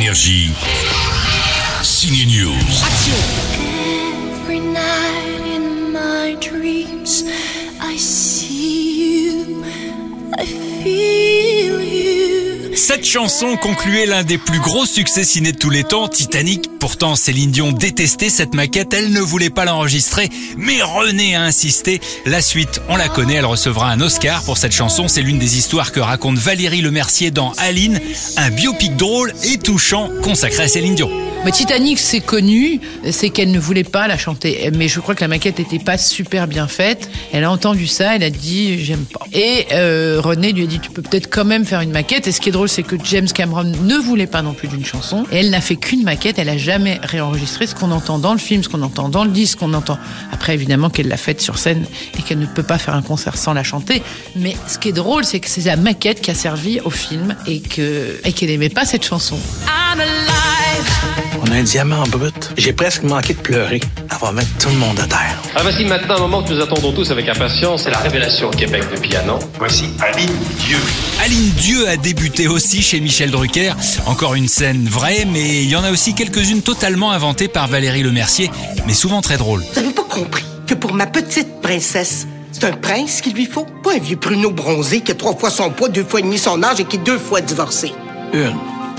Énergie. Signe News. Every night in my dreams, I see Cette chanson concluait l'un des plus gros succès ciné de tous les temps, Titanic. Pourtant, Céline Dion détestait cette maquette, elle ne voulait pas l'enregistrer, mais René a insisté. La suite, on la connaît, elle recevra un Oscar pour cette chanson. C'est l'une des histoires que raconte Valérie Lemercier dans Aline, un biopic drôle et touchant consacré à Céline Dion. Mais Titanic, c'est connu, c'est qu'elle ne voulait pas la chanter. Mais je crois que la maquette n'était pas super bien faite. Elle a entendu ça, elle a dit j'aime pas. Et euh, René lui a dit tu peux peut-être quand même faire une maquette. Et ce qui est drôle, c'est que James Cameron ne voulait pas non plus d'une chanson. Et elle n'a fait qu'une maquette, elle a jamais réenregistré ce qu'on entend dans le film, ce qu'on entend dans le disque, ce qu'on entend. Après, évidemment, qu'elle l'a faite sur scène et qu'elle ne peut pas faire un concert sans la chanter. Mais ce qui est drôle, c'est que c'est la maquette qui a servi au film et et qu'elle n'aimait pas cette chanson. On a un diamant brut. J'ai presque manqué de pleurer. Elle va mettre tout le monde à terre. Ah, voici maintenant un moment que nous attendons tous avec impatience. C'est la révélation au Québec de piano. Voici Aline Dieu. Aline Dieu a débuté aussi chez Michel Drucker. Encore une scène vraie, mais il y en a aussi quelques-unes totalement inventées par Valérie Lemercier, mais souvent très drôles. Vous avez pas compris que pour ma petite princesse, c'est un prince qu'il lui faut, pas un vieux pruneau bronzé qui a trois fois son poids, deux fois et demi son âge et qui est deux fois divorcé. Une.